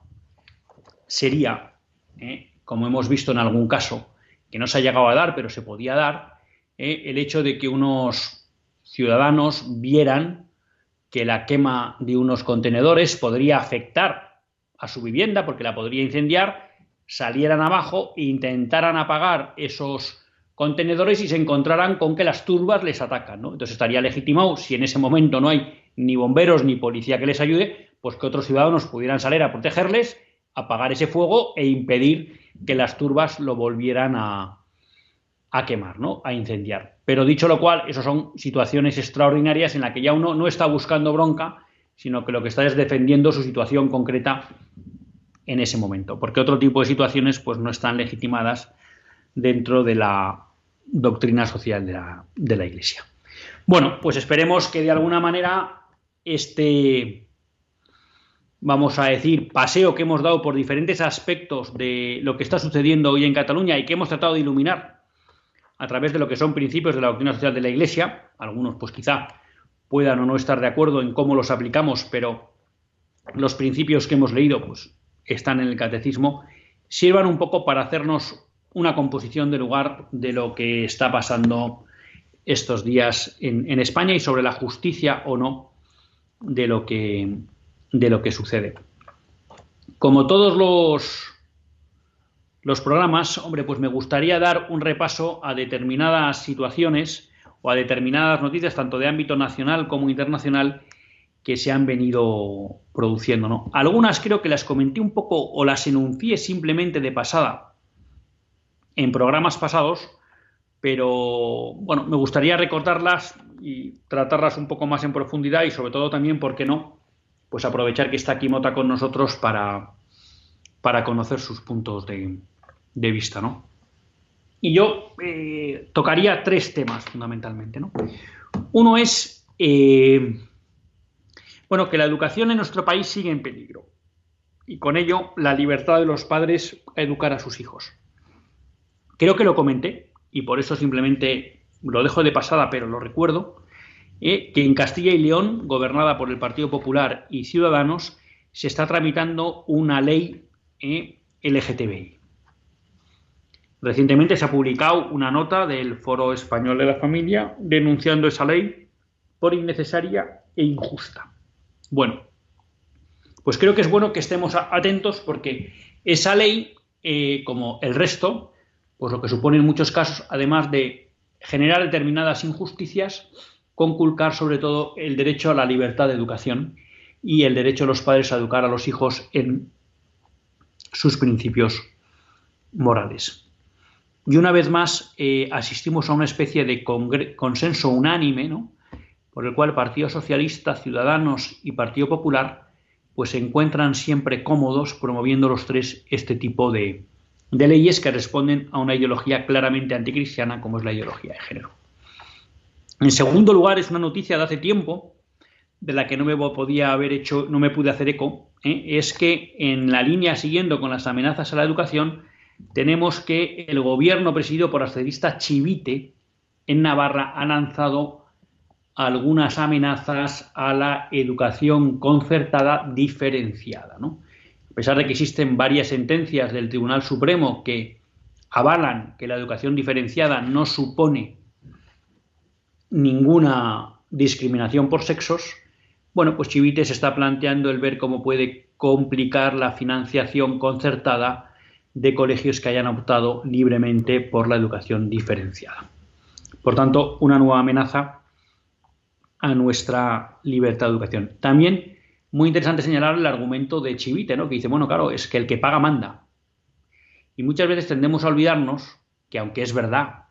sería, eh, como hemos visto en algún caso, que no se ha llegado a dar, pero se podía dar, eh, el hecho de que unos ciudadanos vieran que la quema de unos contenedores podría afectar a su vivienda porque la podría incendiar salieran abajo e intentaran apagar esos contenedores y se encontraran con que las turbas les atacan. ¿no? Entonces estaría legitimado, si en ese momento no hay ni bomberos ni policía que les ayude, pues que otros ciudadanos pudieran salir a protegerles, apagar ese fuego e impedir que las turbas lo volvieran a, a quemar, ¿no? a incendiar. Pero dicho lo cual, esas son situaciones extraordinarias en las que ya uno no está buscando bronca, sino que lo que está es defendiendo su situación concreta en ese momento, porque otro tipo de situaciones pues no están legitimadas dentro de la doctrina social de la, de la Iglesia. Bueno, pues esperemos que de alguna manera este, vamos a decir, paseo que hemos dado por diferentes aspectos de lo que está sucediendo hoy en Cataluña y que hemos tratado de iluminar a través de lo que son principios de la doctrina social de la Iglesia, algunos pues quizá puedan o no estar de acuerdo en cómo los aplicamos, pero los principios que hemos leído pues están en el catecismo, sirvan un poco para hacernos una composición de lugar de lo que está pasando estos días en, en España y sobre la justicia o no de lo que, de lo que sucede. Como todos los, los programas, hombre, pues me gustaría dar un repaso a determinadas situaciones o a determinadas noticias, tanto de ámbito nacional como internacional, que se han venido produciendo. ¿no? Algunas creo que las comenté un poco o las enuncié simplemente de pasada en programas pasados, pero bueno, me gustaría recordarlas y tratarlas un poco más en profundidad y sobre todo también, ¿por qué no? Pues aprovechar que está aquí Mota con nosotros para, para conocer sus puntos de, de vista, ¿no? Y yo eh, tocaría tres temas fundamentalmente, ¿no? Uno es, eh, bueno, que la educación en nuestro país sigue en peligro y con ello la libertad de los padres a educar a sus hijos. Creo que lo comenté y por eso simplemente lo dejo de pasada, pero lo recuerdo, eh, que en Castilla y León, gobernada por el Partido Popular y Ciudadanos, se está tramitando una ley eh, LGTBI. Recientemente se ha publicado una nota del Foro Español de la Familia denunciando esa ley por innecesaria e injusta. Bueno, pues creo que es bueno que estemos atentos porque esa ley, eh, como el resto, pues lo que supone en muchos casos, además de generar determinadas injusticias, conculcar sobre todo el derecho a la libertad de educación y el derecho de los padres a educar a los hijos en sus principios morales. Y una vez más eh, asistimos a una especie de consenso unánime, ¿no? por el cual Partido Socialista, Ciudadanos y Partido Popular pues se encuentran siempre cómodos promoviendo los tres este tipo de, de leyes que responden a una ideología claramente anticristiana como es la ideología de género. En segundo lugar, es una noticia de hace tiempo, de la que no me podía haber hecho, no me pude hacer eco, ¿eh? es que en la línea siguiendo con las amenazas a la educación, tenemos que el gobierno presidido por la revista Chivite en Navarra ha lanzado algunas amenazas a la educación concertada diferenciada. ¿no? a pesar de que existen varias sentencias del Tribunal Supremo que avalan que la educación diferenciada no supone ninguna discriminación por sexos, bueno, pues Chivite se está planteando el ver cómo puede complicar la financiación concertada de colegios que hayan optado libremente por la educación diferenciada. Por tanto, una nueva amenaza a nuestra libertad de educación. También muy interesante señalar el argumento de Chivite, ¿no? que dice, bueno, claro, es que el que paga manda. Y muchas veces tendemos a olvidarnos que aunque es verdad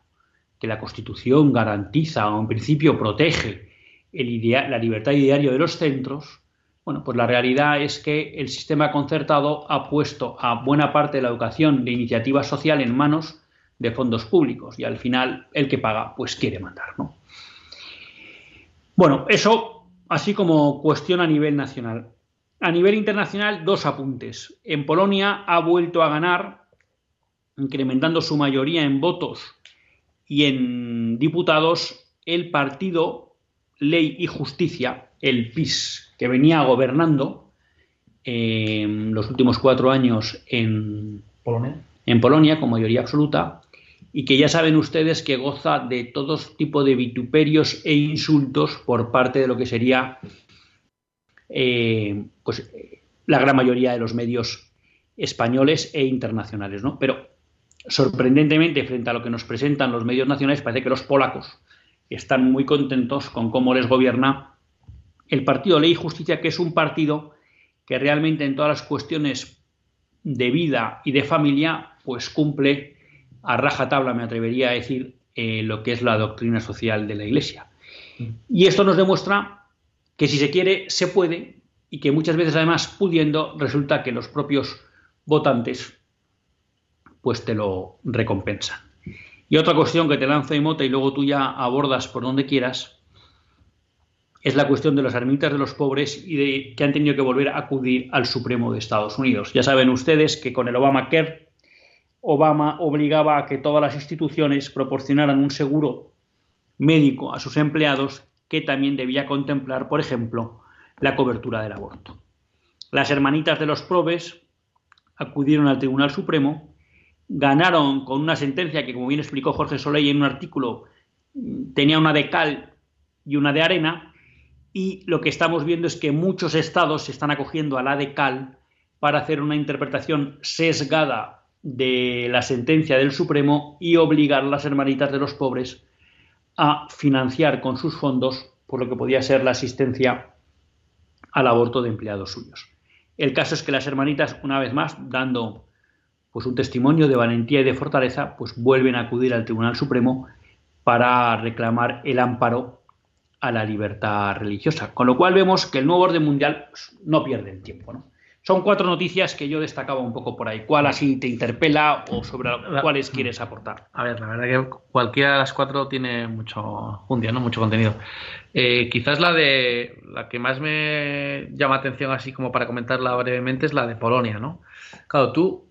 que la Constitución garantiza o en principio protege la libertad idearia de los centros, bueno, pues la realidad es que el sistema concertado ha puesto a buena parte de la educación de iniciativa social en manos de fondos públicos y al final el que paga pues quiere mandar, ¿no? Bueno, eso así como cuestión a nivel nacional. A nivel internacional, dos apuntes. En Polonia ha vuelto a ganar, incrementando su mayoría en votos y en diputados, el partido Ley y Justicia, el PIS, que venía gobernando en los últimos cuatro años en Polonia, en Polonia con mayoría absoluta, y que ya saben ustedes que goza de todo tipo de vituperios e insultos por parte de lo que sería eh, pues, la gran mayoría de los medios españoles e internacionales. ¿no? Pero sorprendentemente, frente a lo que nos presentan los medios nacionales, parece que los polacos están muy contentos con cómo les gobierna el partido Ley y Justicia, que es un partido que realmente en todas las cuestiones de vida y de familia, pues cumple a rajatabla, me atrevería a decir, eh, lo que es la doctrina social de la Iglesia. Y esto nos demuestra que si se quiere, se puede, y que muchas veces además pudiendo, resulta que los propios votantes pues te lo recompensan. Y otra cuestión que te lanzo de mota y luego tú ya abordas por donde quieras, es la cuestión de los ermitas de los pobres y de que han tenido que volver a acudir al Supremo de Estados Unidos. Ya saben ustedes que con el Obamacare Obama obligaba a que todas las instituciones proporcionaran un seguro médico a sus empleados que también debía contemplar, por ejemplo, la cobertura del aborto. Las hermanitas de los probes acudieron al Tribunal Supremo, ganaron con una sentencia que, como bien explicó Jorge Soleil en un artículo, tenía una de cal y una de arena, y lo que estamos viendo es que muchos estados se están acogiendo a la de cal para hacer una interpretación sesgada de la sentencia del Supremo y obligar a las hermanitas de los pobres a financiar con sus fondos por lo que podía ser la asistencia al aborto de empleados suyos. El caso es que las hermanitas, una vez más, dando pues un testimonio de valentía y de fortaleza, pues vuelven a acudir al Tribunal Supremo para reclamar el amparo a la libertad religiosa. Con lo cual vemos que el nuevo orden mundial pues, no pierde el tiempo. ¿no? Son cuatro noticias que yo destacaba un poco por ahí. ¿Cuál así te interpela o sobre cuáles quieres aportar? A ver, la verdad que cualquiera de las cuatro tiene mucho jundia, ¿no? Mucho contenido. Eh, quizás la de la que más me llama atención así como para comentarla brevemente es la de Polonia, ¿no? Claro, tú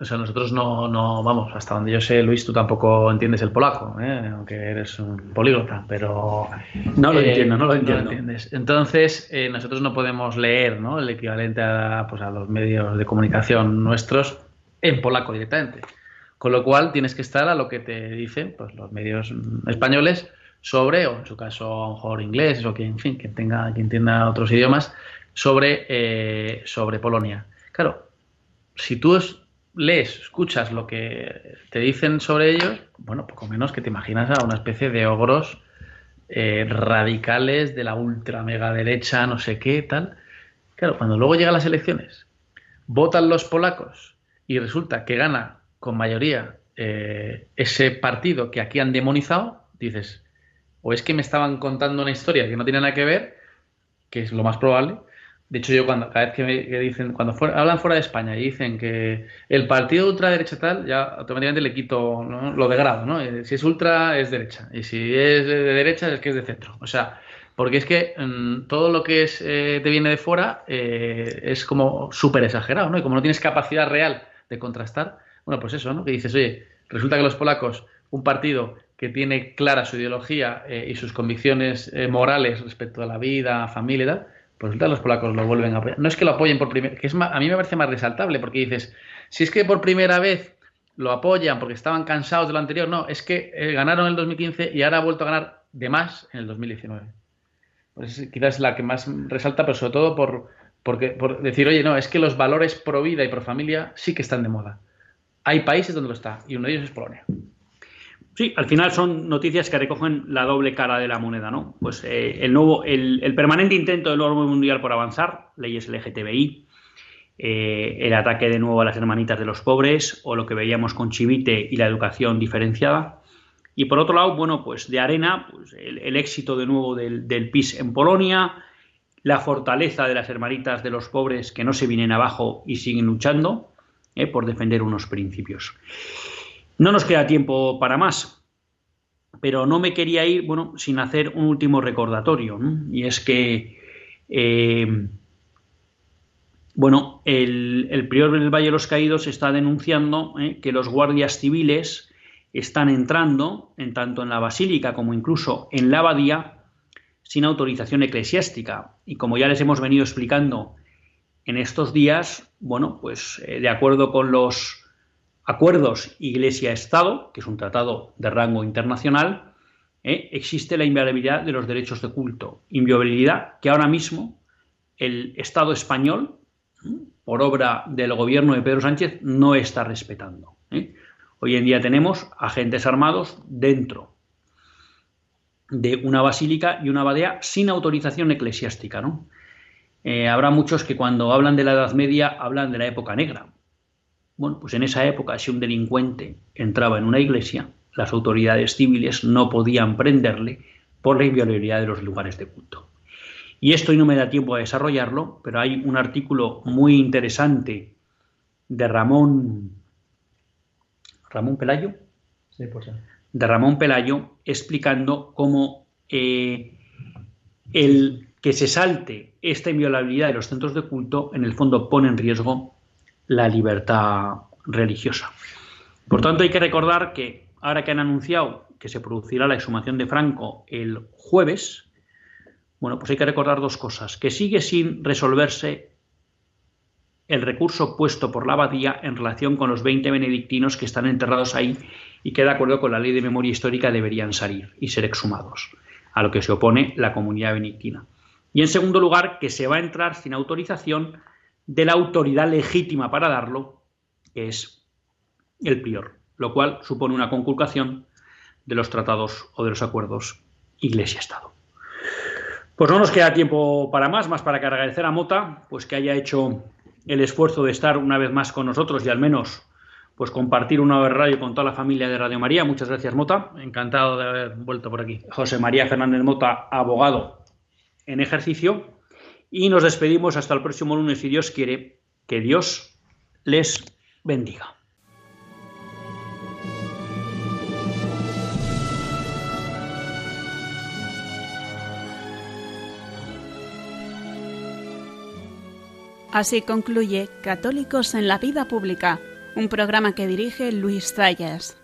o sea, nosotros no, no, vamos, hasta donde yo sé, Luis, tú tampoco entiendes el polaco, ¿eh? aunque eres un políglota, pero... No lo eh, entiendo, no lo entiendo. entiendes. Entonces, eh, nosotros no podemos leer ¿no? el equivalente a, pues, a los medios de comunicación nuestros en polaco directamente. Con lo cual, tienes que estar a lo que te dicen pues, los medios españoles sobre, o en su caso, a lo mejor inglés, o quien, en fin, quien, tenga, quien entienda otros idiomas, sobre, sobre Polonia. Claro, si tú es, lees, escuchas lo que te dicen sobre ellos, bueno, poco menos que te imaginas a una especie de ogros eh, radicales de la ultra mega derecha, no sé qué, tal. Claro, cuando luego llegan las elecciones, votan los polacos y resulta que gana con mayoría eh, ese partido que aquí han demonizado, dices, o es que me estaban contando una historia que no tiene nada que ver, que es lo más probable, de hecho, yo cuando cada vez que, me, dicen, cuando hablan fuera de España y dicen que el partido ultraderecha tal, ya automáticamente le quito lo de grado, ¿no? Eh, si es ultra es derecha y si es de derecha es que es de centro. O sea, porque es que mm, todo lo que es eh, te viene de fuera eh, es como súper exagerado, ¿no? Y como no tienes capacidad real de contrastar, bueno, pues eso, ¿no? Que dices, oye, resulta que los polacos, un partido que tiene clara su ideología y sus convicciones morales respecto a la vida, familia y tal, pues los polacos lo vuelven a apoyar. No es que lo apoyen por primera que es a mí me parece más resaltable, porque dices, si es que por primera vez lo apoyan porque estaban cansados de lo anterior, no, es que eh, ganaron en el 2015 y ahora ha vuelto a ganar de más en el 2019. Pues quizás es la que más resalta, pero sobre todo por, porque, por decir, oye, no, es que los valores pro vida y pro familia sí que están de moda. Hay países donde lo está, y uno de ellos es Polonia. Sí, al final son noticias que recogen la doble cara de la moneda, ¿no? Pues eh, el nuevo, el, permanente intento del orden mundial por avanzar, leyes LGTBI, eh, el ataque de nuevo a las hermanitas de los pobres, o lo que veíamos con Chivite y la educación diferenciada. Y por otro lado, bueno, pues de arena, pues el, éxito de nuevo del, PIS en Polonia, la fortaleza de las hermanitas de los pobres que no se vienen abajo y siguen luchando eh, por defender unos principios. No nos queda tiempo para más, pero no me quería ir, bueno, sin hacer un último recordatorio, y es que, eh, bueno, el, prior del Valle de los Caídos está denunciando eh, que los guardias civiles están entrando, en tanto en la basílica como incluso en la abadía, sin autorización eclesiástica. Y como ya les hemos venido explicando en estos días, bueno, pues eh, de acuerdo con los acuerdos Iglesia-Estado, que es un tratado de rango internacional, ¿eh? existe la inviolabilidad de los derechos de culto. Inviolabilidad que ahora mismo el Estado español, por obra del gobierno de Pedro Sánchez, no está respetando. ¿eh? Hoy en día tenemos agentes armados dentro de una basílica y una abadía sin autorización eclesiástica. Eh, habrá muchos que cuando hablan de la Edad Media hablan de la época negra. Bueno, pues en esa época, si un delincuente entraba en una iglesia, las autoridades civiles no podían prenderle por la inviolabilidad de los lugares de culto. Y esto y no me da tiempo a desarrollarlo, pero hay un artículo muy interesante de Ramón Ramón Pelayo, sí, pues sí. de Ramón Pelayo, explicando cómo eh, el que se salte esta inviolabilidad de los centros de culto en el fondo pone en riesgo la libertad religiosa. Por tanto, hay que recordar que ahora que han anunciado que se producirá la exhumación de Franco el jueves, bueno, pues hay que recordar dos cosas. Que sigue sin resolverse el recurso puesto por la abadía en relación con los 20 benedictinos que están enterrados ahí y que de acuerdo con la ley de memoria histórica deberían salir y ser exhumados, a lo que se opone la comunidad benedictina. Y en segundo lugar, que se va a entrar sin autorización de la autoridad legítima para darlo, que es el prior, lo cual supone una conculcación de los tratados o de los acuerdos Iglesia-Estado. Pues no nos queda tiempo para más, más para que agradecer a Mota, pues que haya hecho el esfuerzo de estar una vez más con nosotros y al menos pues compartir una vez radio con toda la familia de Radio María. Muchas gracias, Mota. Encantado de haber vuelto por aquí. José María Fernández Mota, abogado en ejercicio. Y nos despedimos hasta el próximo lunes, si Dios quiere. Que Dios les bendiga. Así concluye Católicos en la Vida Pública, un programa que dirige Luis Zayas.